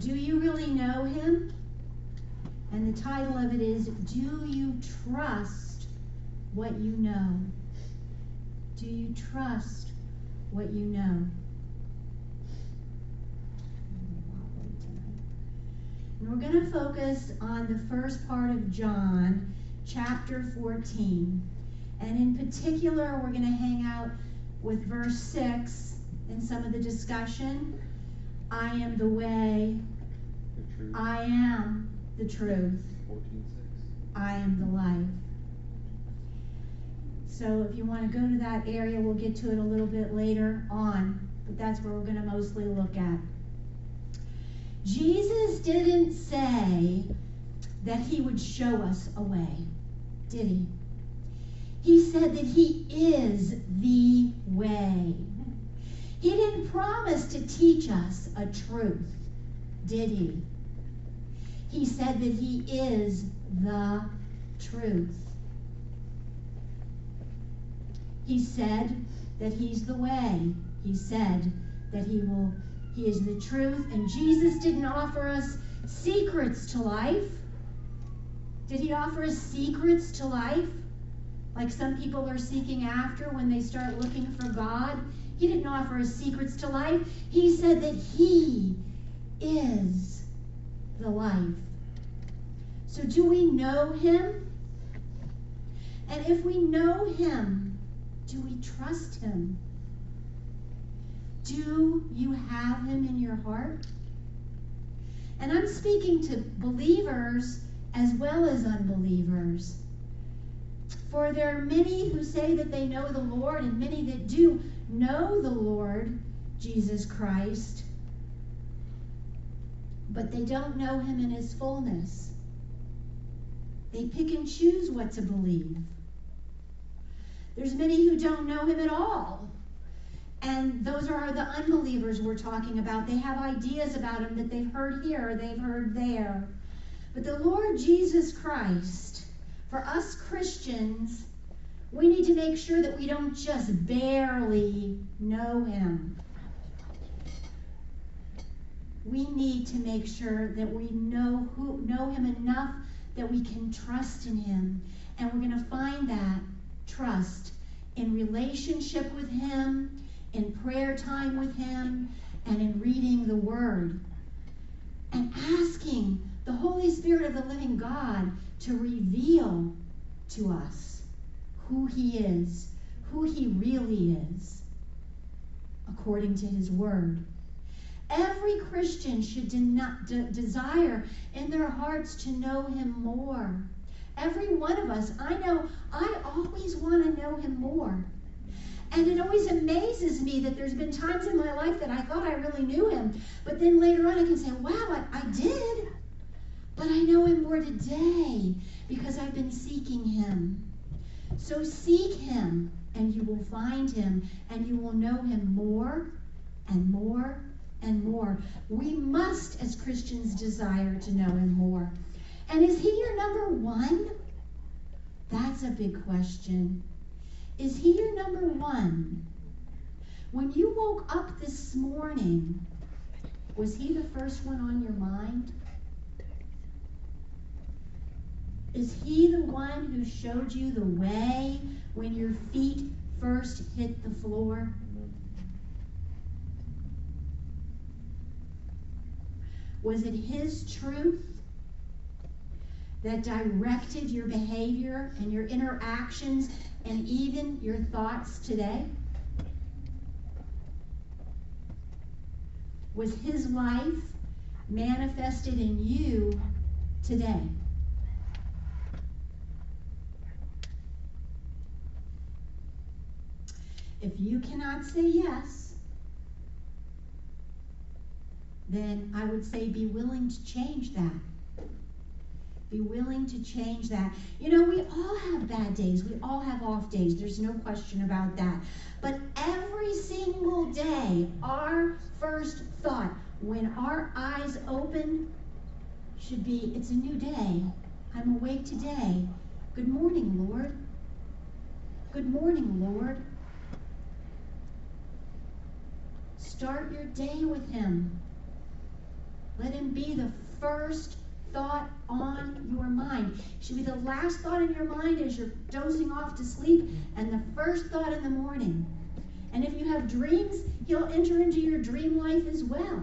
Do you really know him? And the title of it is Do You Trust What You Know? Do you trust what you know? And we're going to focus on the first part of John, chapter 14. And in particular, we're going to hang out with verse 6 in some of the discussion. I am the way, truth. I am the truth, 14:6. I am the life. So if you want to go to that area, we'll get to it a little bit later on, but that's where we're going to mostly look at. Jesus didn't say that he would show us a way, did he? He said that he is the way. He didn't promise to teach us a truth, did he? Said that he is the truth. He said that he's the way. He said that he will he is the truth and Jesus didn't offer us secrets to life. Did he offer us secrets to life? Like some people are seeking after when they start looking for God. He didn't offer us secrets to life. He said that he is the life. So do we know him? And if we know him, do we trust him? Do you have him in your heart? And I'm speaking to believers as well as unbelievers. For there are many who say that they know the Lord, and many that do know the Lord Jesus Christ, but they don't know him in his fullness. They pick and choose what to believe. There's many who don't know him at all. And those are the unbelievers we're talking about. They have ideas about him that they've heard here or they've heard there. But the Lord Jesus Christ, for us Christians, we need to make sure that we don't just barely know him. We need to make sure that we know who know him enough that we can trust in him. And we're going to find that trust in relationship with him, in prayer time with him, and in reading the word. And asking the Holy Spirit of the living God to reveal to us who he is, who he really is, according to his word. Every Christian should de- de- desire in their hearts to know him more. Every one of us, I know, I always want to know him more. And it always amazes me that there's been times in my life that I thought I really knew him, but then later on I can say, wow, I, I did. But I know him more today because I've been seeking him. So seek him, and you will find him, and you will know him more and more and more. We must, as Christians, desire to know him more. And is he your number one? That's a big question. Is he your number one? When you woke up this morning, was he the first one on your mind? Is he the one who showed you the way when your feet first hit the floor? Was it his truth that directed your behavior and your interactions and even your thoughts today? Was his life manifested in you today? If you cannot say yes, then I would say be willing to change that. Be willing to change that. You know, we all have bad days. We all have off days. There's no question about that. But every single day, our first thought, when our eyes open, should be it's a new day. I'm awake today. Good morning, Lord. Good morning, Lord. Start your day with Him. Let him be the first thought on your mind. It should be the last thought in your mind as you're dozing off to sleep and the first thought in the morning. And if you have dreams, he'll enter into your dream life as well.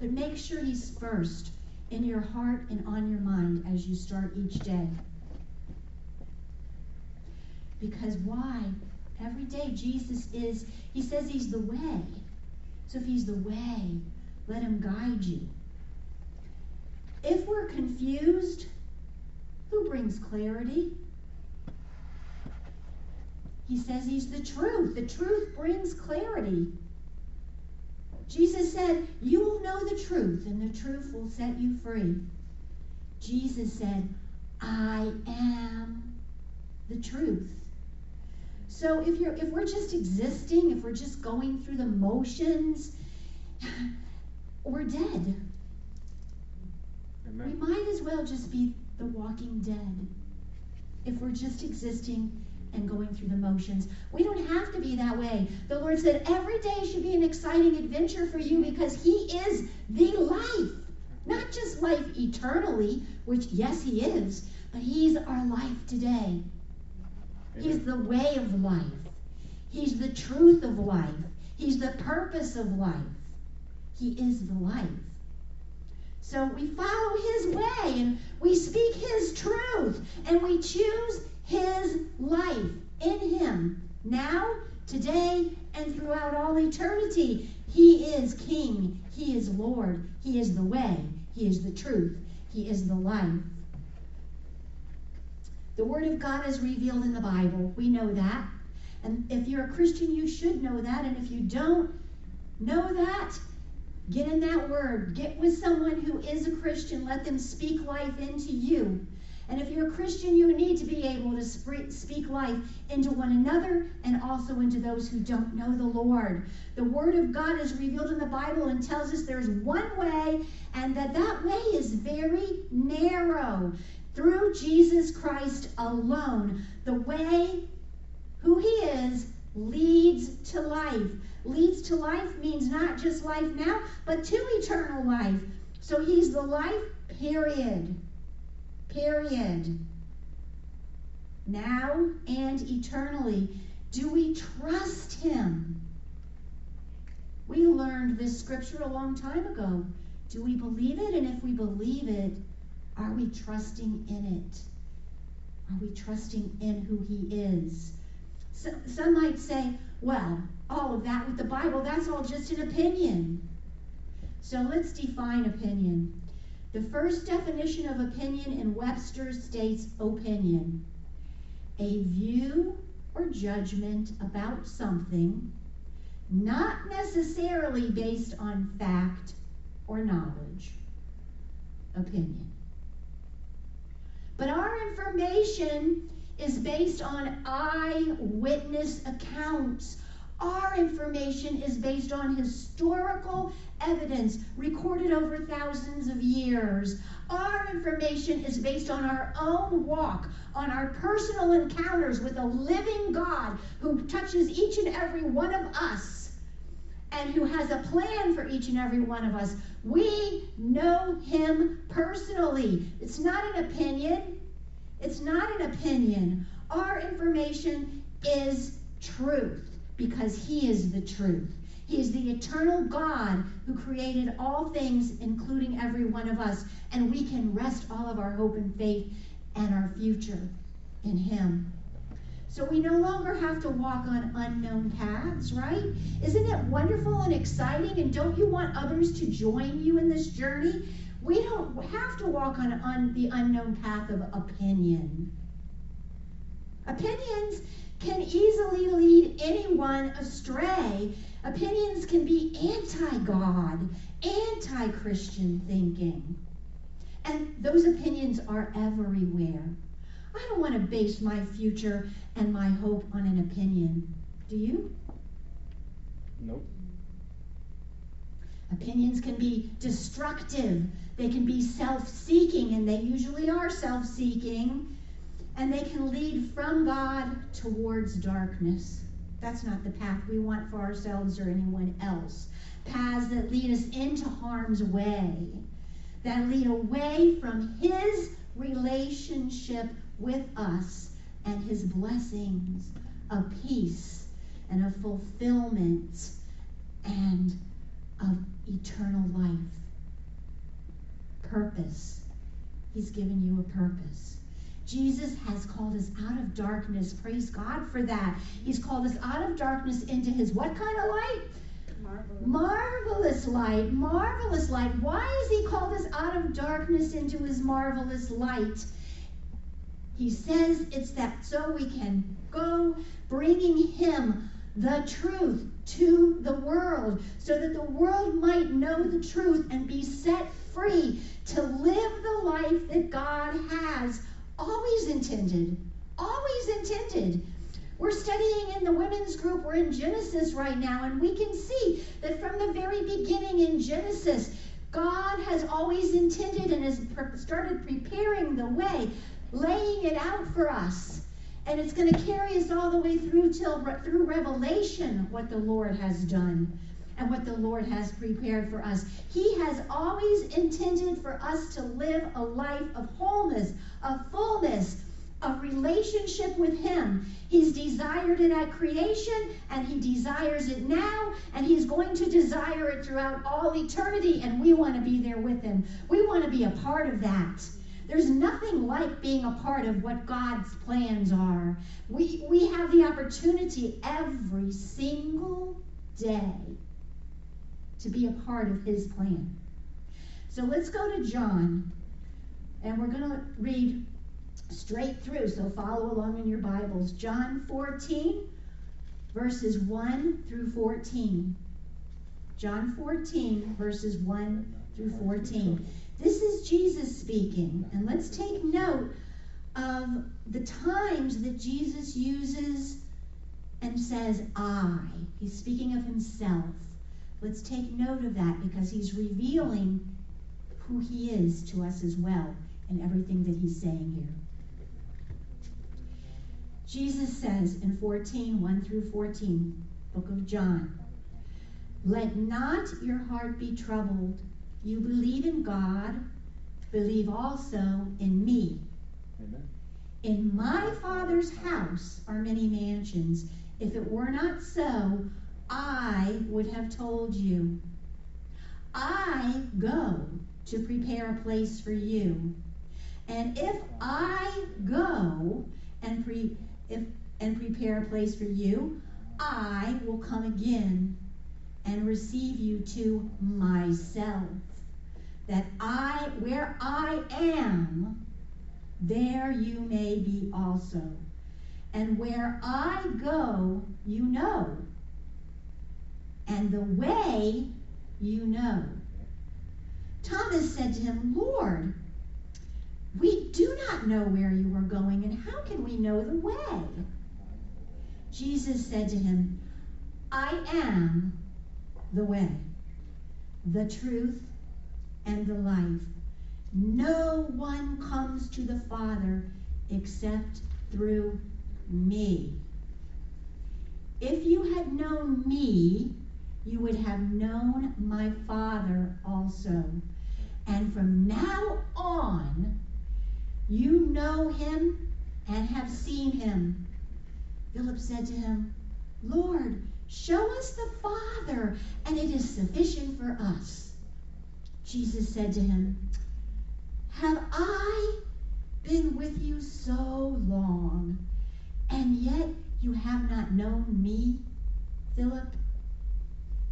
But make sure he's first in your heart and on your mind as you start each day. Because why? Every day Jesus is, he says he's the way. So if he's the way, let him guide you. If we're confused, who brings clarity? He says he's the truth. The truth brings clarity. Jesus said, You will know the truth, and the truth will set you free. Jesus said, I am the truth. So if you're if we're just existing, if we're just going through the motions, we're dead. Amen. We might as well just be the walking dead if we're just existing and going through the motions. We don't have to be that way. The Lord said every day should be an exciting adventure for you because He is the life. Not just life eternally, which, yes, He is, but He's our life today. Amen. He's the way of life, He's the truth of life, He's the purpose of life. He is the life. So we follow his way and we speak his truth and we choose his life in him now, today, and throughout all eternity. He is King. He is Lord. He is the way. He is the truth. He is the life. The Word of God is revealed in the Bible. We know that. And if you're a Christian, you should know that. And if you don't know that, Get in that word. Get with someone who is a Christian. Let them speak life into you. And if you're a Christian, you need to be able to speak life into one another and also into those who don't know the Lord. The Word of God is revealed in the Bible and tells us there's one way, and that that way is very narrow. Through Jesus Christ alone. The way, who He is, leads to life leads to life means not just life now, but to eternal life. So he's the life, period. Period. Now and eternally. Do we trust him? We learned this scripture a long time ago. Do we believe it? And if we believe it, are we trusting in it? Are we trusting in who he is? So, some might say, well, all of that with the Bible, that's all just an opinion. So let's define opinion. The first definition of opinion in Webster states opinion a view or judgment about something, not necessarily based on fact or knowledge. Opinion. But our information is based on eyewitness accounts our information is based on historical evidence recorded over thousands of years. Our information is based on our own walk, on our personal encounters with a living God who touches each and every one of us and who has a plan for each and every one of us. We know him personally. It's not an opinion. It's not an opinion. Our information is truth because He is the truth. He is the eternal God who created all things, including every one of us. And we can rest all of our hope and faith and our future in Him. So we no longer have to walk on unknown paths, right? Isn't it wonderful and exciting? And don't you want others to join you in this journey? We don't have to walk on, on the unknown path of opinion. Opinions can easily lead anyone astray. Opinions can be anti God, anti Christian thinking. And those opinions are everywhere. I don't want to base my future and my hope on an opinion. Do you? Nope. Opinions can be destructive. They can be self seeking, and they usually are self seeking and they can lead from God towards darkness. That's not the path we want for ourselves or anyone else. paths that lead us into harm's way, that lead away from His relationship with us and His blessings of peace and of fulfillment and of eternal life. Purpose. He's given you a purpose. Jesus has called us out of darkness. Praise God for that. He's called us out of darkness into his what kind of light? Marvelous. Marvelous light. Marvelous light. Why has he called us out of darkness into his marvelous light? He says it's that so we can go bringing him the truth to the world so that the world might know the truth and be set free to live the life that God has always intended. Always intended. We're studying in the women's group. We're in Genesis right now, and we can see that from the very beginning in Genesis, God has always intended and has started preparing the way, laying it out for us. And it's going to carry us all the way through till through Revelation what the Lord has done and what the Lord has prepared for us. He has always intended for us to live a life of wholeness, of fullness, of relationship with Him. He's desired it at creation, and He desires it now, and He's going to desire it throughout all eternity, and we want to be there with Him. We want to be a part of that. There's nothing like being a part of what God's plans are. We, we have the opportunity every single day to be a part of His plan. So let's go to John, and we're going to read straight through, so follow along in your Bibles. John 14, verses 1 through 14. John 14, verses 1 through 14. This is Jesus speaking, and let's take note of the times that Jesus uses and says, I. He's speaking of himself. Let's take note of that because he's revealing who he is to us as well in everything that he's saying here. Jesus says in 14, 1 through 14, book of John, Let not your heart be troubled. You believe in God, believe also in me. Amen. In my Father's house are many mansions. If it were not so, I would have told you. I go to prepare a place for you. And if I go and pre- if, and prepare a place for you, I will come again and receive you to myself, that I, where I am, there you may be also. And where I go, you know. And the way you know. Thomas said to him, Lord, we do not know where you are going, and how can we know the way? Jesus said to him, I am the way, the truth, and the life. No one comes to the Father except through me. If you had known me, you would have known my Father also. And from now on, you know him and have seen him. Philip said to him, Lord, show us the Father, and it is sufficient for us. Jesus said to him, Have I been with you so long, and yet you have not known me, Philip?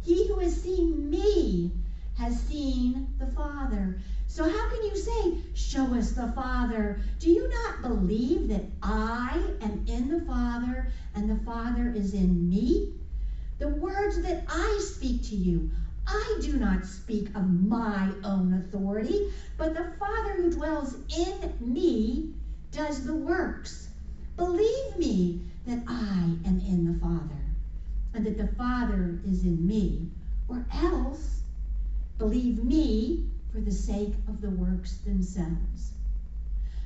He who has seen me has seen the Father. So how can you say, Show us the Father? Do you not believe that I am in the Father and the Father is in me? The words that I speak to you, I do not speak of my own authority, but the Father who dwells in me does the works. Believe me that I am in the Father and that the Father is in me, or else believe me for the sake of the works themselves.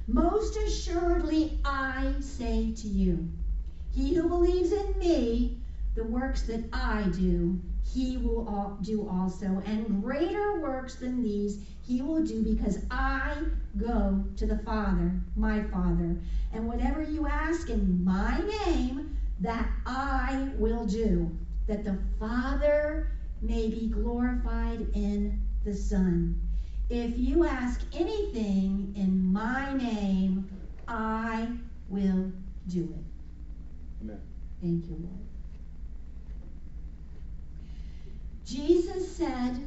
Most assuredly, I say to you, he who believes in me the works that I do, he will do also. And greater works than these he will do because I go to the Father, my Father. And whatever you ask in my name, that I will do, that the Father may be glorified in the Son. If you ask anything in my name, I will do it. Amen. Thank you, Lord. Jesus said,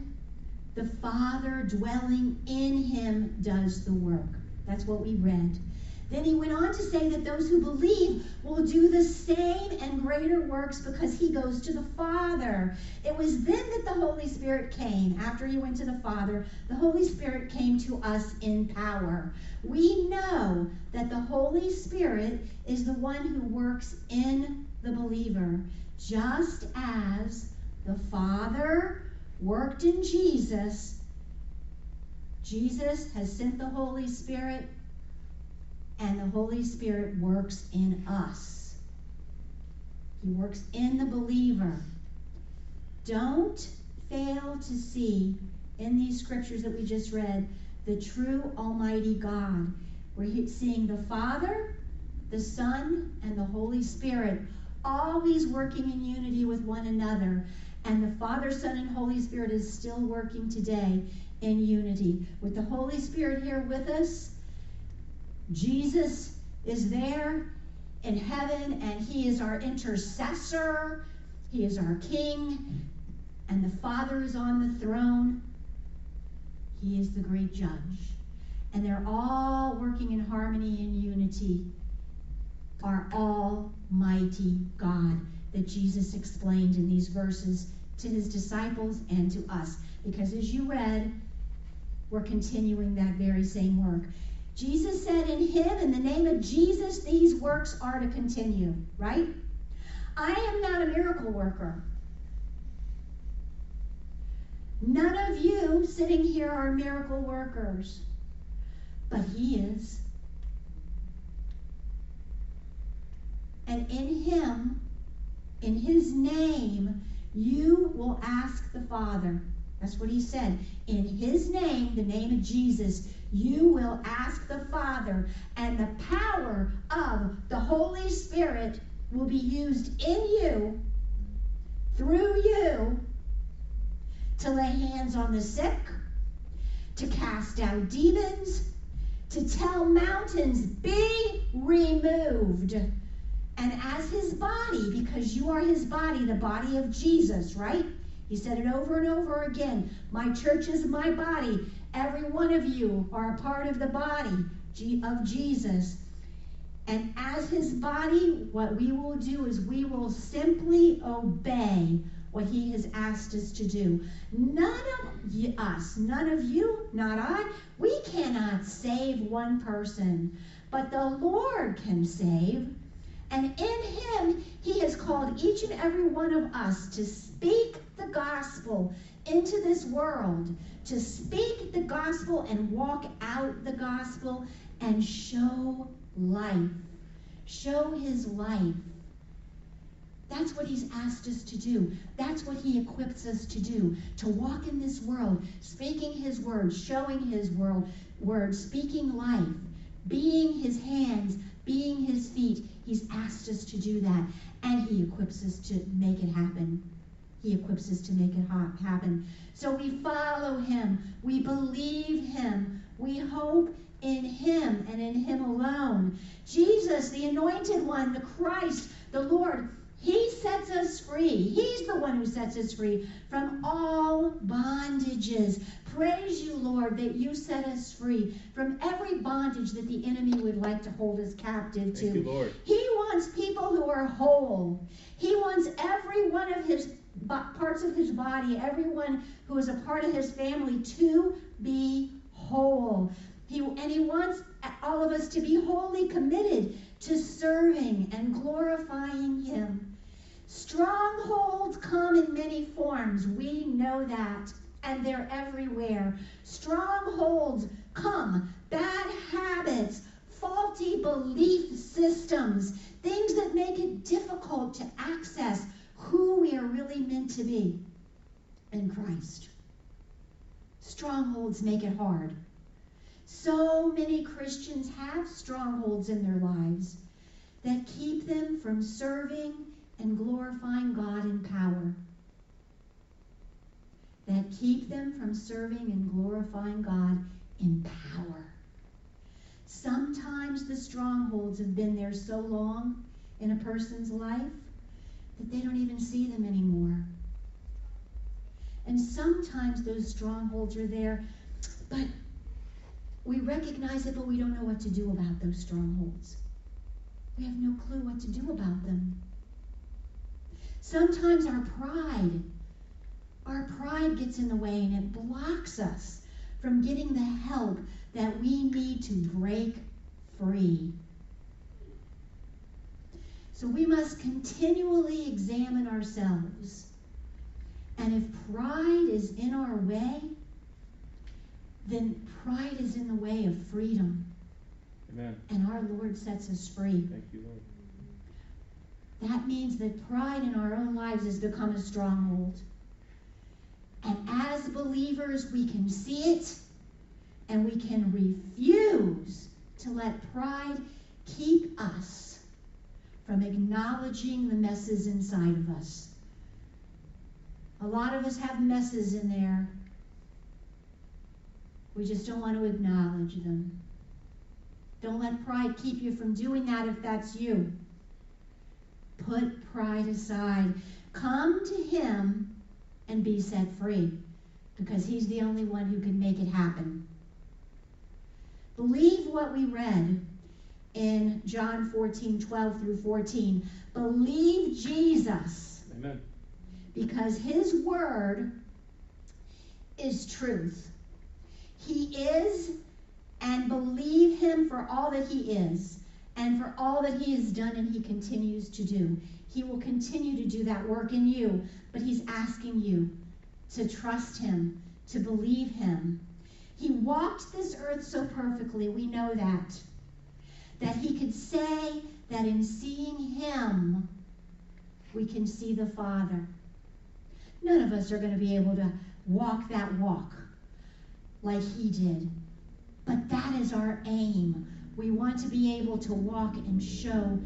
the Father dwelling in him does the work. That's what we read. Then he went on to say that those who believe will do the same and greater works because he goes to the Father. It was then that the Holy Spirit came. After he went to the Father, the Holy Spirit came to us in power. We know that the Holy Spirit is the one who works in the believer, just as the Father worked in Jesus. Jesus has sent the Holy Spirit and the Holy Spirit works in us. He works in the believer. Don't fail to see in these scriptures that we just read the true Almighty God. We're seeing the Father, the Son, and the Holy Spirit always working in unity with one another. And the Father, Son, and Holy Spirit is still working today in unity. With the Holy Spirit here with us, Jesus is there in heaven and he is our intercessor. He is our king. And the Father is on the throne. He is the great judge. And they're all working in harmony and unity. Our Almighty God that Jesus explained in these verses to his disciples and to us. Because as you read, we're continuing that very same work. Jesus said, In him, in the name of Jesus, these works are to continue, right? I am not a miracle worker. None of you sitting here are miracle workers, but he is. And in him, in his name, you will ask the Father. That's what he said. In his name, the name of Jesus, you will ask the Father, and the power of the Holy Spirit will be used in you, through you, to lay hands on the sick, to cast out demons, to tell mountains, be removed. And as his body, because you are his body, the body of Jesus, right? He said it over and over again. My church is my body. Every one of you are a part of the body of Jesus. And as his body, what we will do is we will simply obey what he has asked us to do. None of us, none of you, not I, we cannot save one person, but the Lord can save. And in him, he has called each and every one of us to speak the gospel into this world to speak the gospel and walk out the gospel and show life. Show his life. That's what he's asked us to do. That's what he equips us to do. To walk in this world, speaking his word, showing his world, word, speaking life, being his hands, being his feet. He's asked us to do that. And he equips us to make it happen. He equips us to make it happen. So we follow him. We believe him. We hope in him and in him alone. Jesus, the anointed one, the Christ, the Lord, he sets us free. He's the one who sets us free from all bondages. Praise you, Lord, that you set us free from every bondage that the enemy would like to hold us captive to. Thank you, Lord. He wants people who are whole. He wants every one of his parts of his body, everyone who is a part of his family to be whole. He, and he wants all of us to be wholly committed to serving and glorifying him. Strongholds come in many forms. We know that. And they're everywhere. Strongholds come, bad habits, faulty belief systems, things that make it difficult to access who we are really meant to be in Christ. Strongholds make it hard. So many Christians have strongholds in their lives that keep them from serving and glorifying God in power. That keep them from serving and glorifying God in power. Sometimes the strongholds have been there so long in a person's life that they don't even see them anymore. And sometimes those strongholds are there, but we recognize it, but we don't know what to do about those strongholds. We have no clue what to do about them. Sometimes our pride, our pride gets in the way and it blocks us from getting the help that we need to break free. So we must continually examine ourselves. And if pride is in our way, then pride is in the way of freedom. Amen. And our Lord sets us free. Thank you, Lord. That means that pride in our own lives has become a stronghold. And as believers, we can see it and we can refuse to let pride keep us from acknowledging the messes inside of us. A lot of us have messes in there. We just don't want to acknowledge them. Don't let pride keep you from doing that if that's you. Put pride aside. Come to Him and be set free because He's the only one who can make it happen. Believe what we read in John 14 12 through 14. Believe Jesus. Amen. Because His word is truth. He is, and believe Him for all that He is and for all that He has done and He continues to do. He will continue to do that work in you, but He's asking you to trust Him, to believe Him. He walked this earth so perfectly, we know that. That He could say that in seeing Him, we can see the Father. None of us are going to be able to walk that walk like He did. But that is our aim we want to be able to walk and show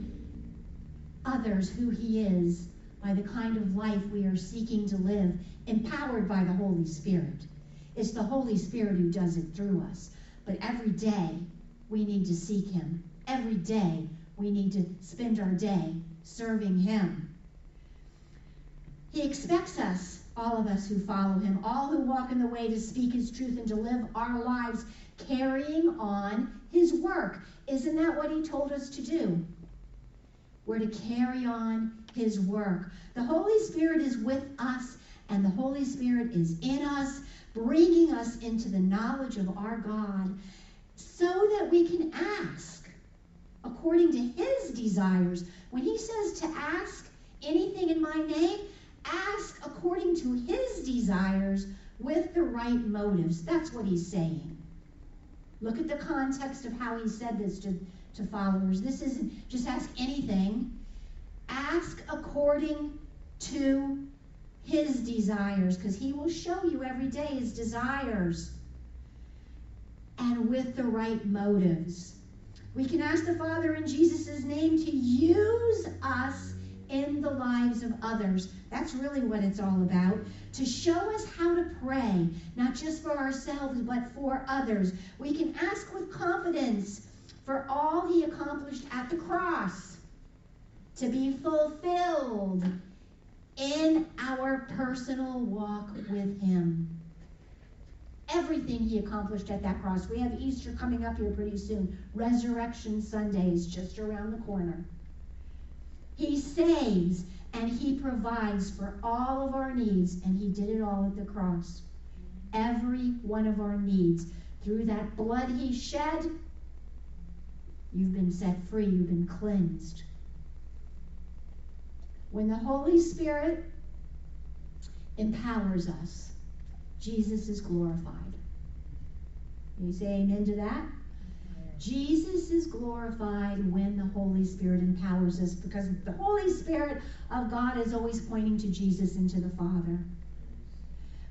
others who He is by the kind of life we are seeking to live, empowered by the Holy Spirit. It's the Holy Spirit who does it through us. But every day we need to seek Him. Every day we need to spend our day serving Him. He expects us, all of us who follow Him, all who walk in the way to speak His truth and to live our lives carrying on his work. Isn't that what he told us to do? We're to carry on his work. The Holy Spirit is with us, and the Holy Spirit is in us, bringing us into the knowledge of our God so that we can ask according to his desires. When he says to ask anything in my name, ask according to his desires with the right motives. That's what he's saying. Look at the context of how he said this to, to followers. This isn't just ask anything. Ask according to his desires, because he will show you every day his desires and with the right motives. We can ask the Father in Jesus' name to use us in the lives of others. That's really what it's all about. To show us how to pray, not just for ourselves, but for others. We can ask with confidence for all he accomplished at the cross to be fulfilled in our personal walk with him. Everything he accomplished at that cross. We have Easter coming up here pretty soon. Resurrection Sunday is just around the corner. He saves and He provides for all of our needs, and He did it all at the cross. Every one of our needs. Through that blood He shed, you've been set free, you've been cleansed. When the Holy Spirit empowers us, Jesus is glorified. You say amen to that? Jesus is glorified when the Holy Spirit empowers us because the Holy Spirit of God is always pointing to Jesus and to the Father.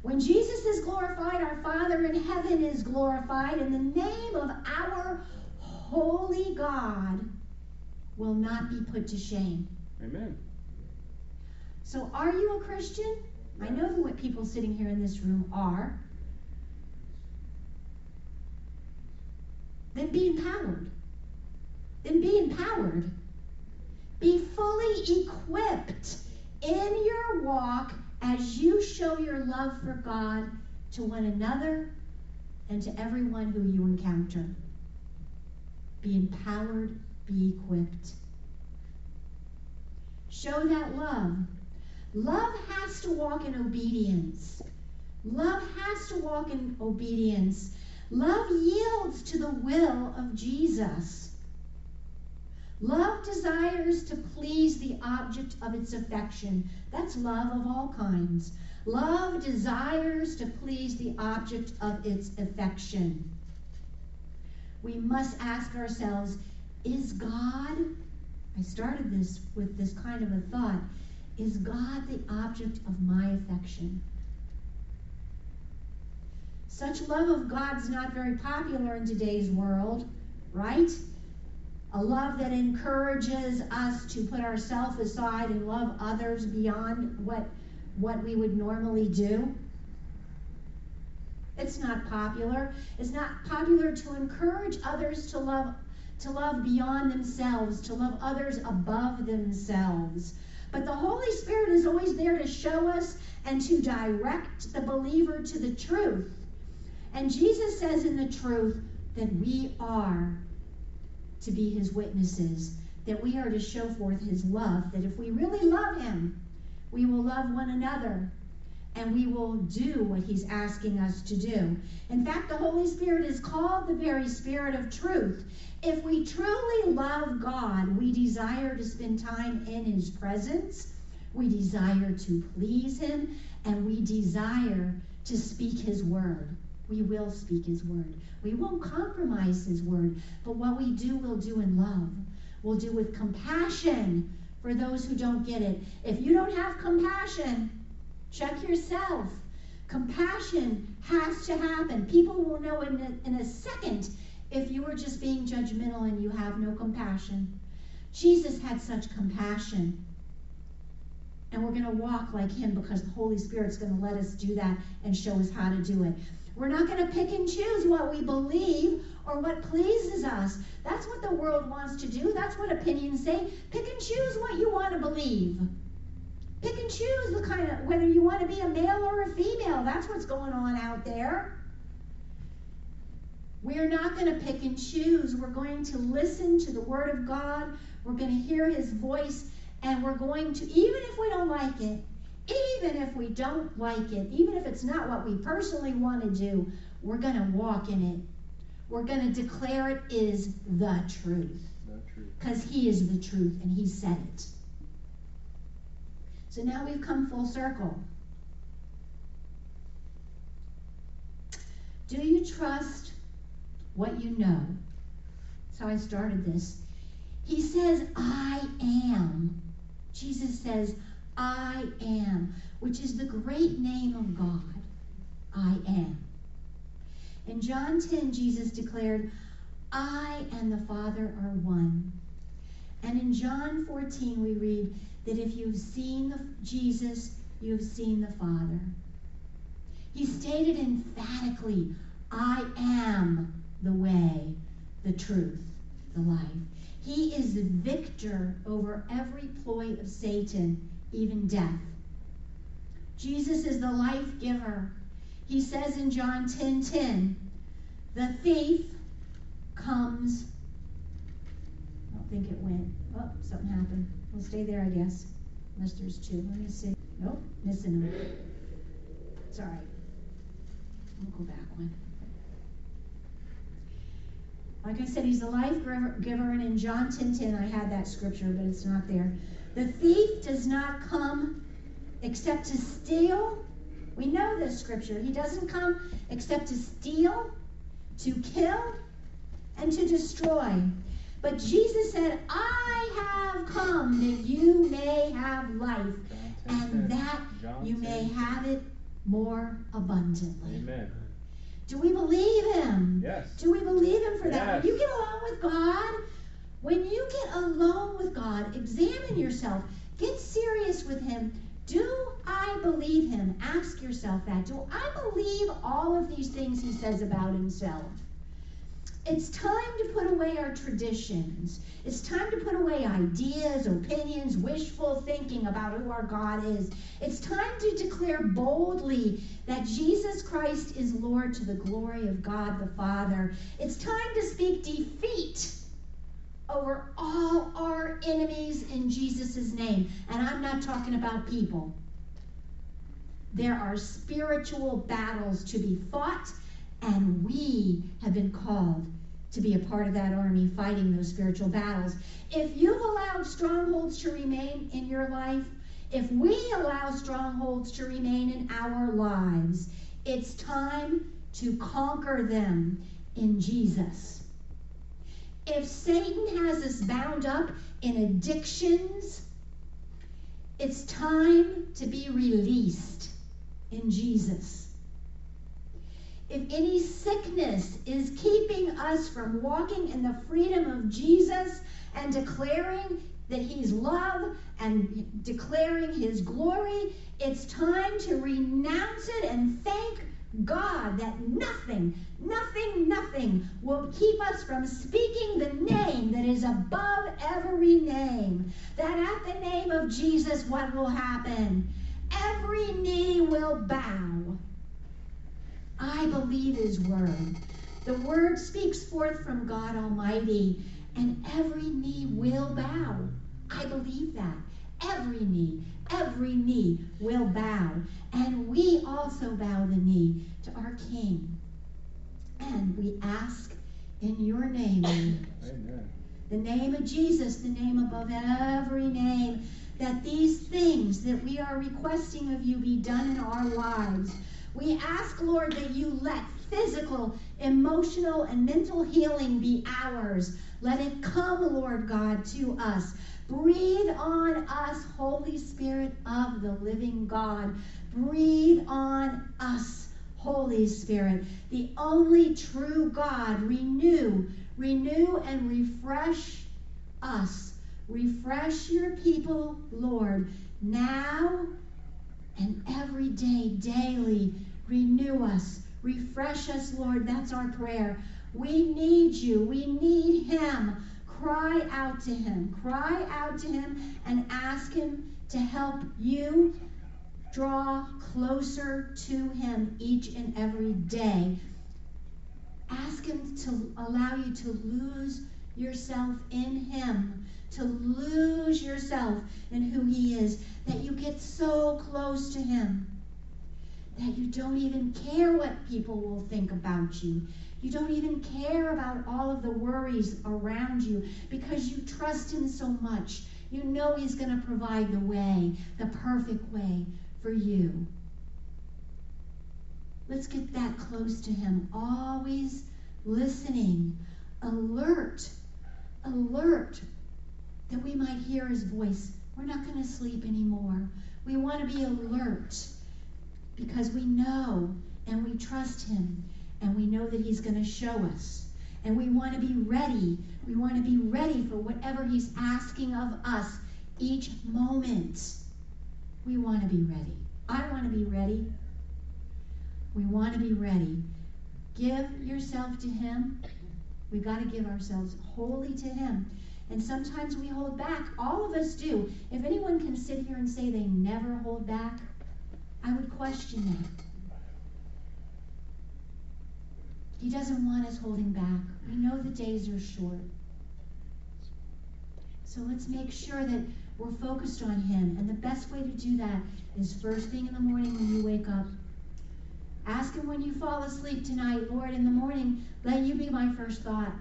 When Jesus is glorified, our Father in heaven is glorified, and the name of our holy God will not be put to shame. Amen. So, are you a Christian? I know what people sitting here in this room are. Then be empowered. Then be empowered. Be fully equipped in your walk as you show your love for God to one another and to everyone who you encounter. Be empowered, be equipped. Show that love. Love has to walk in obedience. Love has to walk in obedience. Love yields to the will of Jesus. Love desires to please the object of its affection. That's love of all kinds. Love desires to please the object of its affection. We must ask ourselves is God, I started this with this kind of a thought, is God the object of my affection? Such love of God's not very popular in today's world, right? A love that encourages us to put ourselves aside and love others beyond what, what we would normally do. It's not popular. It's not popular to encourage others to love to love beyond themselves, to love others above themselves. But the Holy Spirit is always there to show us and to direct the believer to the truth. And Jesus says in the truth that we are to be his witnesses, that we are to show forth his love, that if we really love him, we will love one another and we will do what he's asking us to do. In fact, the Holy Spirit is called the very Spirit of truth. If we truly love God, we desire to spend time in his presence, we desire to please him, and we desire to speak his word we will speak his word. We won't compromise his word, but what we do, we'll do in love. We'll do with compassion for those who don't get it. If you don't have compassion, check yourself. Compassion has to happen. People will know in a, in a second if you are just being judgmental and you have no compassion. Jesus had such compassion. And we're going to walk like him because the Holy Spirit's going to let us do that and show us how to do it. We're not going to pick and choose what we believe or what pleases us. That's what the world wants to do. That's what opinions say. Pick and choose what you want to believe. Pick and choose the kind of whether you want to be a male or a female. That's what's going on out there. We're not going to pick and choose. We're going to listen to the Word of God. We're going to hear His voice. And we're going to, even if we don't like it, even if we don't like it, even if it's not what we personally want to do, we're going to walk in it. We're going to declare it is the truth. Because He is the truth and He said it. So now we've come full circle. Do you trust what you know? That's how I started this. He says, I am. Jesus says, I am, which is the great name of God. I am. In John 10, Jesus declared, I and the Father are one. And in John 14, we read that if you've seen the, Jesus, you've seen the Father. He stated emphatically, I am the way, the truth, the life. He is the victor over every ploy of Satan even death. Jesus is the life giver. He says in John 10 10, the thief comes. I don't think it went. Oh, something happened. We'll stay there, I guess. Unless there's two. Let me see. Nope, missing them. It's all right. We'll go back one. Like I said, he's a life giver, and in John 10 10, I had that scripture, but it's not there. The thief does not come except to steal. We know this scripture. He doesn't come except to steal, to kill, and to destroy. But Jesus said, I have come that you may have life, and that you may have it more abundantly. Amen. Do we believe him? Yes. Do we believe him for that? Yes. When you get along with God, when you get alone with God, examine yourself. Get serious with him. Do I believe him? Ask yourself that. Do I believe all of these things he says about himself? It's time to put away our traditions. It's time to put away ideas, opinions, wishful thinking about who our God is. It's time to declare boldly that Jesus Christ is Lord to the glory of God the Father. It's time to speak defeat over all our enemies in Jesus' name. And I'm not talking about people. There are spiritual battles to be fought, and we have been called to be a part of that army fighting those spiritual battles. If you've allowed strongholds to remain in your life, if we allow strongholds to remain in our lives, it's time to conquer them in Jesus. If Satan has us bound up in addictions, it's time to be released in Jesus. If any sickness is keeping us from walking in the freedom of Jesus and declaring that He's love and declaring His glory, it's time to renounce it and thank God that nothing, nothing, nothing will keep us from speaking the name that is above every name. That at the name of Jesus, what will happen? Every knee will bow. I believe his word. The word speaks forth from God Almighty, and every knee will bow. I believe that. Every knee, every knee will bow. And we also bow the knee to our King. And we ask in your name, Amen. the name of Jesus, the name above every name, that these things that we are requesting of you be done in our lives. We ask, Lord, that you let physical, emotional, and mental healing be ours. Let it come, Lord God, to us. Breathe on us, Holy Spirit of the living God. Breathe on us, Holy Spirit, the only true God. Renew, renew, and refresh us. Refresh your people, Lord, now and every day, daily. Renew us, refresh us, Lord. That's our prayer. We need you, we need Him. Cry out to Him, cry out to Him, and ask Him to help you draw closer to Him each and every day. Ask Him to allow you to lose yourself in Him, to lose yourself in who He is, that you get so close to Him that you don't even care what people will think about you. You don't even care about all of the worries around you because you trust Him so much. You know He's going to provide the way, the perfect way for you. Let's get that close to Him, always listening, alert, alert that we might hear His voice. We're not going to sleep anymore. We want to be alert because we know and we trust Him and we know that He's going to show us. And we want to be ready. We want to be ready for whatever He's asking of us each moment. We want to be ready. I want to be ready. We want to be ready. Give yourself to Him. We've got to give ourselves wholly to Him. And sometimes we hold back. All of us do. If anyone can sit here and say they never hold back, I would question that. He doesn't want us holding back. We know the days are short. So let's make sure that we're focused on Him. And the best way to do that is first thing in the morning when you wake up. Ask Him when you fall asleep tonight, Lord, in the morning, let you be my first thought.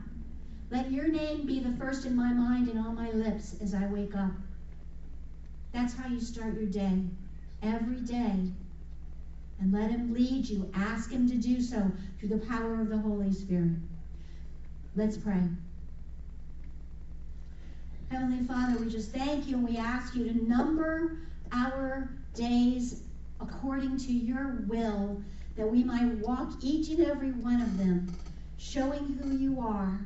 Let your name be the first in my mind and on my lips as I wake up. That's how you start your day, every day. And let him lead you. Ask him to do so through the power of the Holy Spirit. Let's pray. Heavenly Father, we just thank you and we ask you to number our days according to your will that we might walk each and every one of them, showing who you are